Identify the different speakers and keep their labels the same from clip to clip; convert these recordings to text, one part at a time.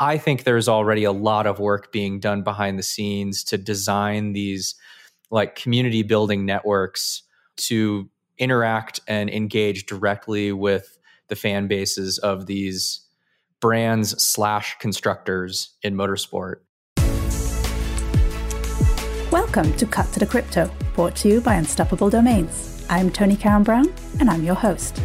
Speaker 1: I think there's already a lot of work being done behind the scenes to design these like community building networks to interact and engage directly with the fan bases of these brands slash constructors in motorsport.
Speaker 2: Welcome to Cut to the Crypto, brought to you by Unstoppable Domains. I'm Tony Karen Brown, and I'm your host.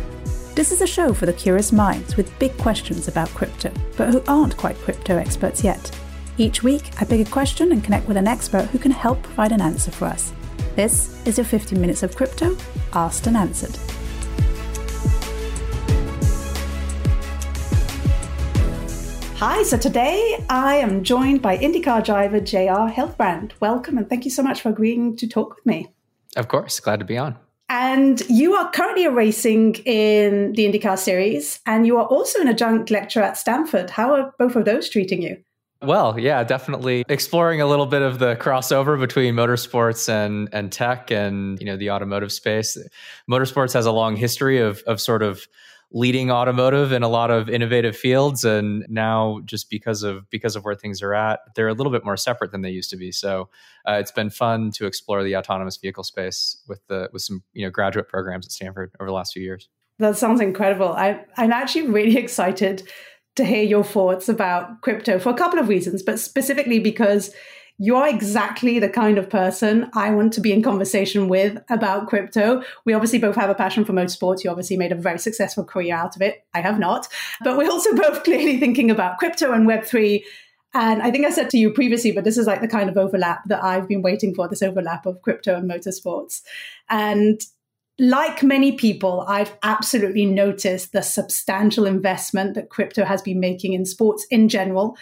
Speaker 2: This is a show for the curious minds with big questions about crypto, but who aren't quite crypto experts yet. Each week, I pick a question and connect with an expert who can help provide an answer for us. This is your 15 minutes of crypto, asked and answered. Hi, so today I am joined by IndyCar driver JR Hildebrand. Welcome and thank you so much for agreeing to talk with me.
Speaker 1: Of course, glad to be on.
Speaker 2: And you are currently racing in the IndyCar series, and you are also an adjunct lecturer at Stanford. How are both of those treating you?
Speaker 1: Well, yeah, definitely exploring a little bit of the crossover between motorsports and and tech and you know the automotive space. Motorsports has a long history of of sort of leading automotive in a lot of innovative fields and now just because of because of where things are at they're a little bit more separate than they used to be. So uh, it's been fun to explore the autonomous vehicle space with the with some you know graduate programs at stanford over the last few years.
Speaker 2: That sounds incredible. I, i'm actually really excited to hear your thoughts about crypto for a couple of reasons but specifically because you're exactly the kind of person I want to be in conversation with about crypto. We obviously both have a passion for motorsports. You obviously made a very successful career out of it. I have not. But we're also both clearly thinking about crypto and Web3. And I think I said to you previously, but this is like the kind of overlap that I've been waiting for this overlap of crypto and motorsports. And like many people, I've absolutely noticed the substantial investment that crypto has been making in sports in general,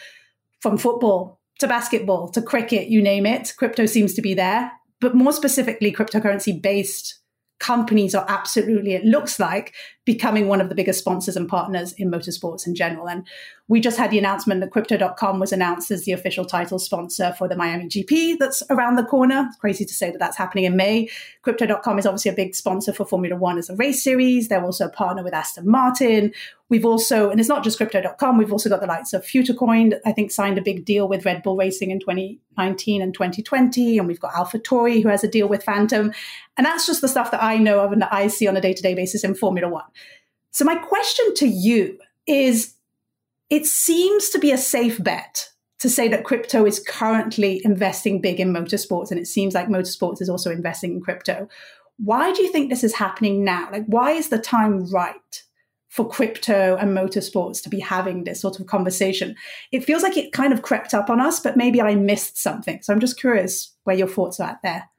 Speaker 2: from football to basketball to cricket, you name it. Crypto seems to be there, but more specifically, cryptocurrency based companies are absolutely, it looks like, becoming one of the biggest sponsors and partners in motorsports in general. And we just had the announcement that Crypto.com was announced as the official title sponsor for the Miami GP that's around the corner. It's crazy to say that that's happening in May. Crypto.com is obviously a big sponsor for Formula One as a race series. They're also a partner with Aston Martin. We've also, and it's not just Crypto.com, we've also got the likes of FutureCoin, I think signed a big deal with Red Bull Racing in 2019 and 2020. And we've got AlphaTauri, who has a deal with Fantom. And that's just the stuff that I know of and that I see on a day to day basis in Formula One. So, my question to you is it seems to be a safe bet to say that crypto is currently investing big in motorsports, and it seems like motorsports is also investing in crypto. Why do you think this is happening now? Like, why is the time right for crypto and motorsports to be having this sort of conversation? It feels like it kind of crept up on us, but maybe I missed something. So I'm just curious where your thoughts are at there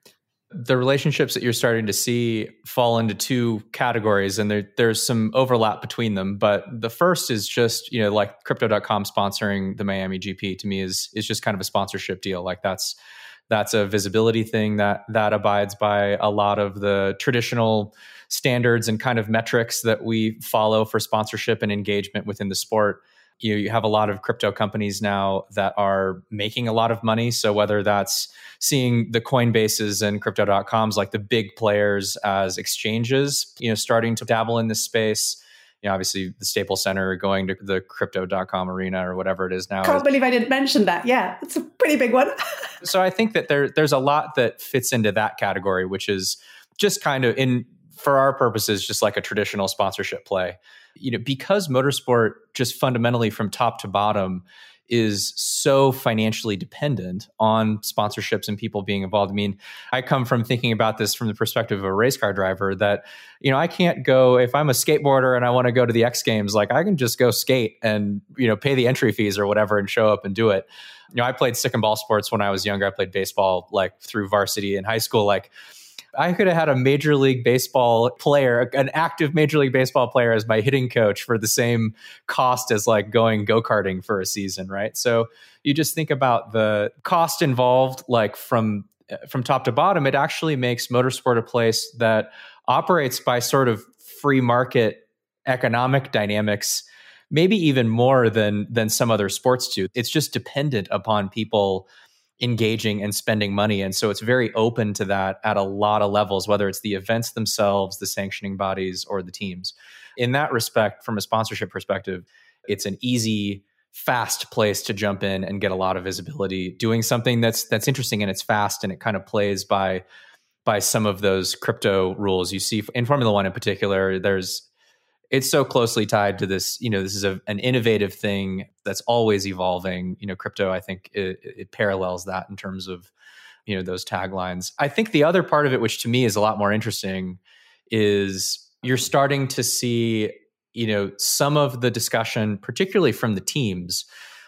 Speaker 1: the relationships that you're starting to see fall into two categories and there, there's some overlap between them. But the first is just you know like crypto.com sponsoring the miami gp to me is is just kind of a sponsorship deal. Like that's that's a visibility thing that that abides by a lot of the traditional standards and kind of metrics that we follow for sponsorship and engagement within the sport you, you have a lot of crypto companies now that are making a lot of money. So whether that's seeing the Coinbases and crypto.coms like the big players as exchanges, you know, starting to dabble in this space. You know, obviously the Staples Center going to the crypto.com arena or whatever it is now.
Speaker 2: Can't believe I didn't mention that. Yeah, it's a pretty big one.
Speaker 1: so I think that there there's a lot that fits into that category, which is just kind of in for our purposes, just like a traditional sponsorship play you know, because motorsport just fundamentally from top to bottom is so financially dependent on sponsorships and people being involved. I mean, I come from thinking about this from the perspective of a race car driver that, you know, I can't go if I'm a skateboarder and I want to go to the X Games, like I can just go skate and, you know, pay the entry fees or whatever and show up and do it. You know, I played stick and ball sports when I was younger. I played baseball like through varsity in high school. Like I could have had a major league baseball player, an active major league baseball player as my hitting coach for the same cost as like going go karting for a season, right? So you just think about the cost involved, like from uh, from top to bottom. It actually makes motorsport a place that operates by sort of free market economic dynamics maybe even more than than some other sports do it's just dependent upon people engaging and spending money. And so it's very open to that at a lot of levels, whether it's the events themselves, the sanctioning bodies, or the teams. In that respect, from a sponsorship perspective, it's an easy fast place to jump in and get a lot of visibility doing something that's that's interesting and it's fast and it kind of plays by by some of those crypto rules you see in formula 1 in particular there's it's so closely tied to this you know this is a, an innovative thing that's always evolving. You know crypto i think it, it, parallels that in terms of you know those taglines. I think the other part of it which to me is a lot more interesting is you're starting to see you know some of the discussion particularly from the teams.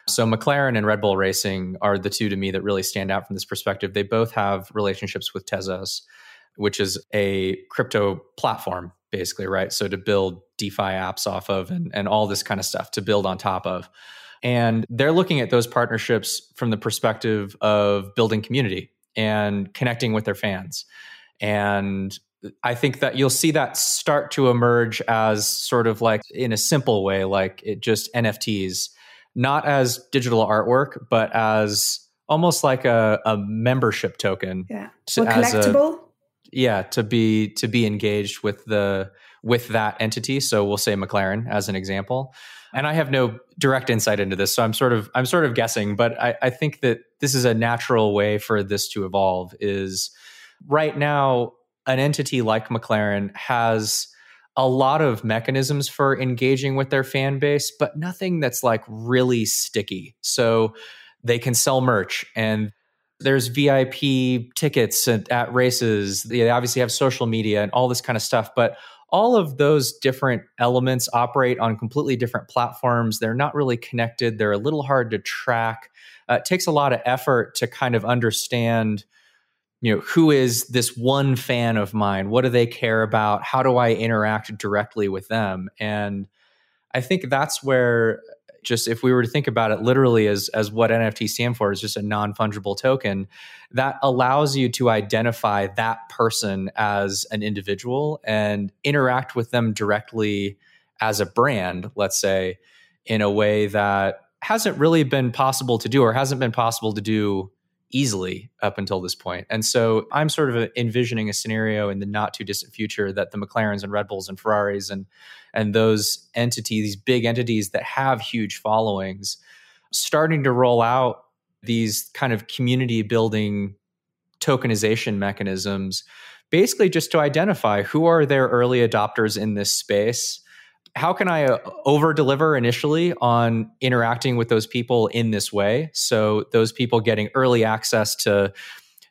Speaker 1: So mclaren and red bull racing are the two to me that really stand out from this perspective. They both have relationships with tezos which is a crypto platform basically, right? So to build DeFi apps off of and, and all this kind of stuff to build on top of. And they're looking at those partnerships from the perspective of building community and connecting with their fans. And I think that you'll see that start to emerge as sort of like in a simple way, like it just NFTs, not as digital artwork, but as almost like a, a membership token.
Speaker 2: Yeah. So collectible. A,
Speaker 1: yeah to be to be engaged with the with that entity. So we'll say mclaren as an example. And i have no direct insight into this so i'm sort of i'm sort of guessing but i, I think that this is a natural way for this to evolve is right now an entity like mclaren has a lot of mechanisms for engaging with their fan base but nothing that's like really sticky. So they can sell merch and there's VIP tickets at, at, races. They obviously have social media and all this kind of stuff, but all of those different elements operate on completely different platforms. They're not really connected. They're a little hard to track. Uh, it takes a lot of effort to kind of understand, you know, who is this one fan of mine? What do they care about? How do I interact directly with them? And I think that's where just if we were to think about it literally as as what NFT stand for is just a non-fungible token that allows you to identify that person as an individual and interact with them directly as a brand, let's say, in a way that hasn't really been possible to do or hasn't been possible to do easily up until this point. And so I'm sort of envisioning a scenario in the not too distant future that the McLarens and Red Bulls and Ferraris and and those entities, these big entities that have huge followings, starting to roll out these kind of community building tokenization mechanisms, basically just to identify who are their early adopters in this space how can I uh, over deliver initially on interacting with those people in this way? So those people getting early access to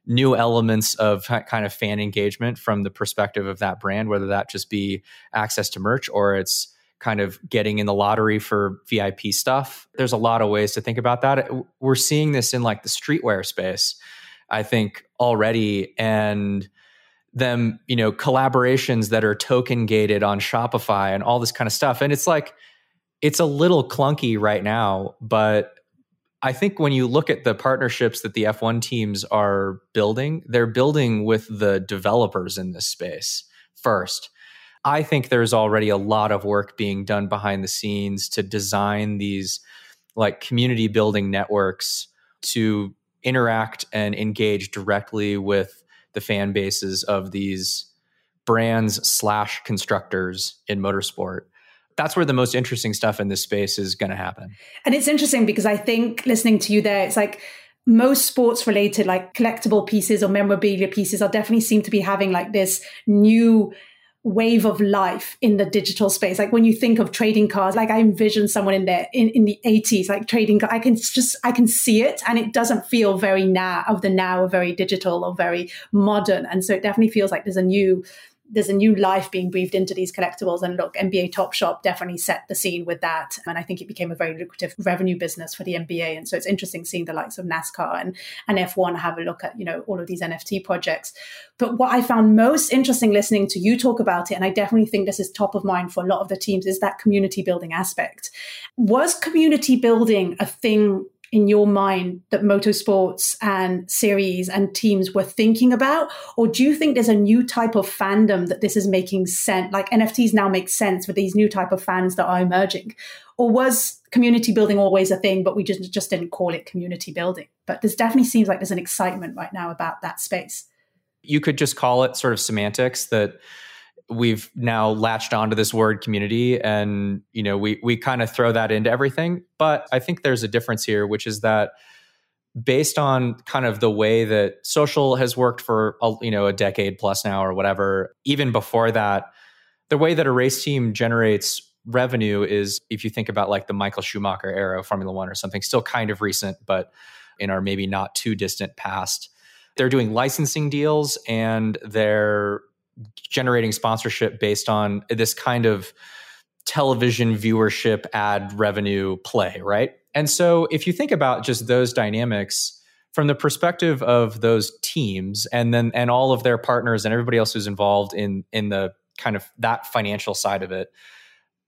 Speaker 1: new elements of kind of fan engagement from the perspective of that brand, whether that just be access to merch or it's kind of getting in the lottery for VIP stuff. There's a lot of ways to think about that. We're seeing this in like the streetwear space, I think already. And them, you know, collaborations that are token gated on Shopify and all this kind of stuff. And it's like, it's a little clunky right now, but I think when you look at the partnerships that the F1 teams are building, they're building with the developers in this space first. I think there's already a lot of work being done behind the scenes to design these like community building networks to interact and engage directly with the fan bases of these brands slash constructors in motorsport. That's where the most interesting stuff in this space is going to happen.
Speaker 2: And it's interesting because i think listening to you there it's like most sports related like collectible pieces or memorabilia pieces are definitely seem to be having like this new wave of life in the digital space. Like when you think of trading cards, like I envision someone in there in, in the 80s, like trading, I can just, I can see it and it doesn't feel very now of the now very digital or very modern. And so it definitely feels like there's a new there's a new life being breathed into these collectibles. And look, NBA Top Shot definitely set the scene with that. And I think it became a very lucrative revenue business for the NBA. And so it's interesting seeing the likes of NASCAR and, and F1 have a look at, you know, all of these NFT projects. But what I found most interesting listening to you talk about it, and I definitely think this is top of mind for a lot of the teams, is that community building aspect. Was community building a thing in your mind that motorsports and series and teams were thinking about? Or do you think there's a new type of fandom that this is making sense? Like NFTs now make sense with these new type of fans that are emerging? Or was community building always a thing, but we just, just didn't call it community building? But this definitely seems like there's an excitement right now about that space.
Speaker 1: You could just call it sort of semantics that we've now latched onto this word community and you know we we kind of throw that into everything. But i think there's a difference here which is that based on kind of the way that social has worked for a, you know a decade plus now or whatever even before that the way that a race team generates revenue is if you think about like the Michael Schumacher era Formula 1 or something still kind of recent but in our maybe not too distant past they're doing licensing deals and they're generating sponsorship based on this kind of television viewership ad revenue play, right? And so if you think about just those dynamics from the perspective of those teams and then and all of their partners and everybody else who's involved in in the kind of that financial side of it,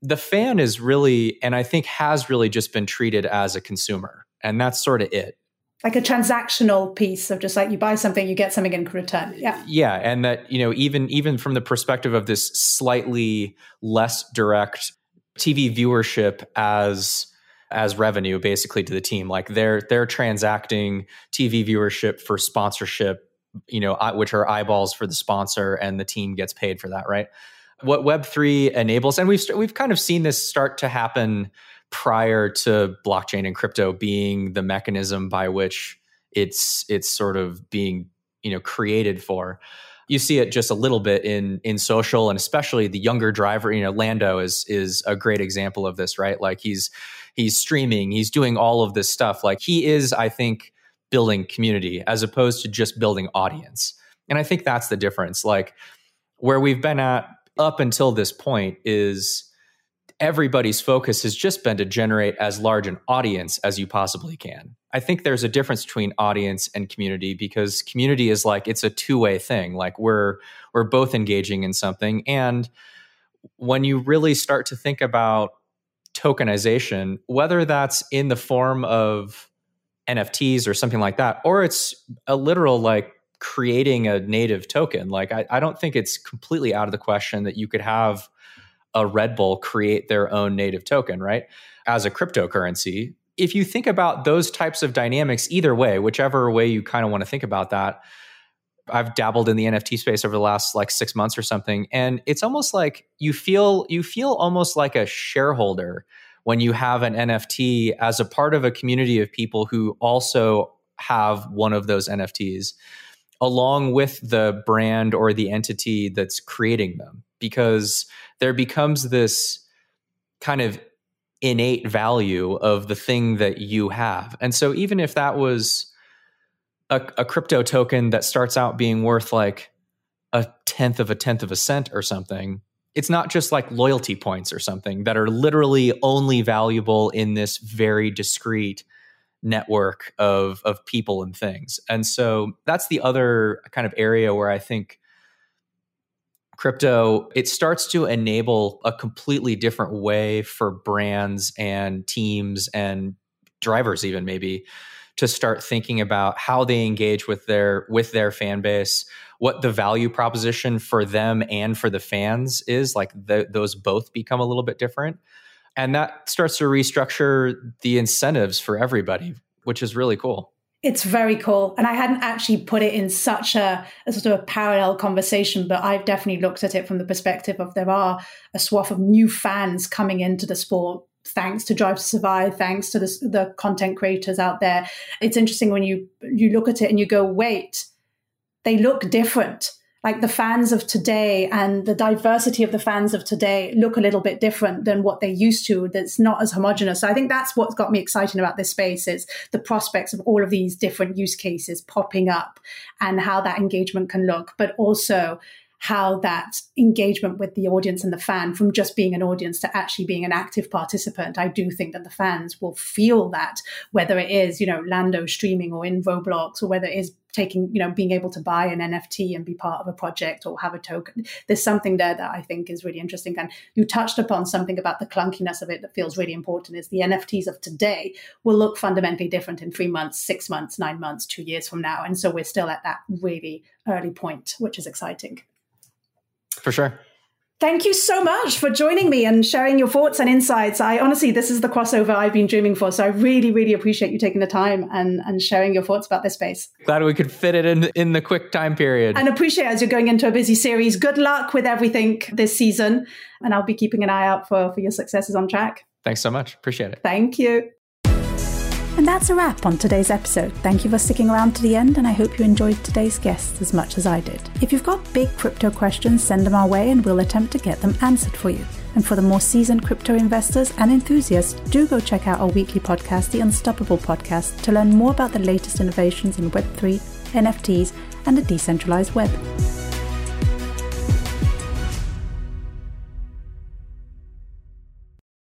Speaker 1: the fan is really and I think has really just been treated as a consumer. And that's sort of it
Speaker 2: like a transactional piece of just like you buy something you get something in return. Yeah.
Speaker 1: Yeah and that you know even even from the perspective of this slightly less direct tv viewership as as revenue basically to the team. Like they're they're transacting tv viewership for sponsorship you know which are eyeballs for the sponsor and the team gets paid for that right? What web3 enables and we've we've kind of seen this start to happen prior to blockchain and crypto being the mechanism by which it's it's sort of being you know created for. You see it just a little bit in in social and especially the younger driver you know lando is is a great example of this right? Like he's he's streaming he's doing all of this stuff. Like he is i think building community as opposed to just building audience. And i think that's the difference. Like where we've been at up until this point is everybody's focus has just been to generate as large an audience as you possibly can. I think there's a difference between audience and community because community is like it's a two-way thing. Like we're we're both engaging in something and when you really start to think about tokenization, whether that's in the form of NFTs or something like that, or it's a literal like creating a native token. Like I, I don't think it's completely out of the question that you could have a Red Bull create their own native token, right? As a cryptocurrency. If you think about those types of dynamics, either way, whichever way you kind of want to think about that, I've dabbled in the NFT space over the last like six months or something, and it's almost like you feel you feel almost like a shareholder when you have an NFT as a part of a community of people who also have one of those NFTs along with the brand or the entity that's creating them because there becomes this kind of innate value of the thing that you have. And so even if that was a, a, crypto token that starts out being worth like a tenth of a tenth of a cent or something, it's not just like loyalty points or something that are literally only valuable in this very discrete network of of people and things. And so that's the other kind of area where I think crypto it starts to enable a completely different way for brands and teams and drivers even maybe to start thinking about how they engage with their with their fan base what the value proposition for them and for the fans is like the, those both become a little bit different. And that starts to restructure the incentives for everybody which is really cool
Speaker 2: it's very cool. And I hadn't actually put it in such a, a, sort of a parallel conversation, but I've definitely looked at it from the perspective of there are a swath of new fans coming into the sport thanks to Drive to Survive, thanks to the, the content creators out there. It's interesting when you you look at it and you go, wait, they look different like the fans of today and the diversity of the fans of today look a little bit different than what they used to that's not as homogenous. So i think that's what's got me excited about this space is the prospects of all of these different use cases popping up and how that engagement can look but also how that engagement with the audience and the fan from just being an audience to actually being an active participant i do think that the fans will feel that whether it is you know lando streaming or in roblox or whether it is taking you know being able to buy an nft and be part of a project or have a token. There's something there that i think is really interesting. And you touched upon something about the clunkiness of it that feels really important is the nfts of today will look fundamentally different in three months six months nine months two years from now. And so we're still at that really early point which is exciting
Speaker 1: for sure.
Speaker 2: Thank you so much for joining me and sharing your thoughts and insights. I honestly, this is the crossover I've been dreaming for. So I really, really appreciate you taking the time and, and sharing your thoughts about this space.
Speaker 1: Glad we could fit it in in the quick time period.
Speaker 2: And appreciate as you're going into a busy series. Good luck with everything this season. And I'll be keeping an eye out for, for your successes on track.
Speaker 1: Thanks so much. Appreciate it.
Speaker 2: Thank you. And that's a wrap on today's episode. Thank you for sticking around to the end, and I hope you enjoyed today's guests as much as I did. If you've got big crypto questions, send them our way and we'll attempt to get them answered for you. And for the more seasoned crypto investors and enthusiasts, do go check out our weekly podcast, The Unstoppable Podcast, to learn more about the latest innovations in Web3, NFTs, and the decentralized web.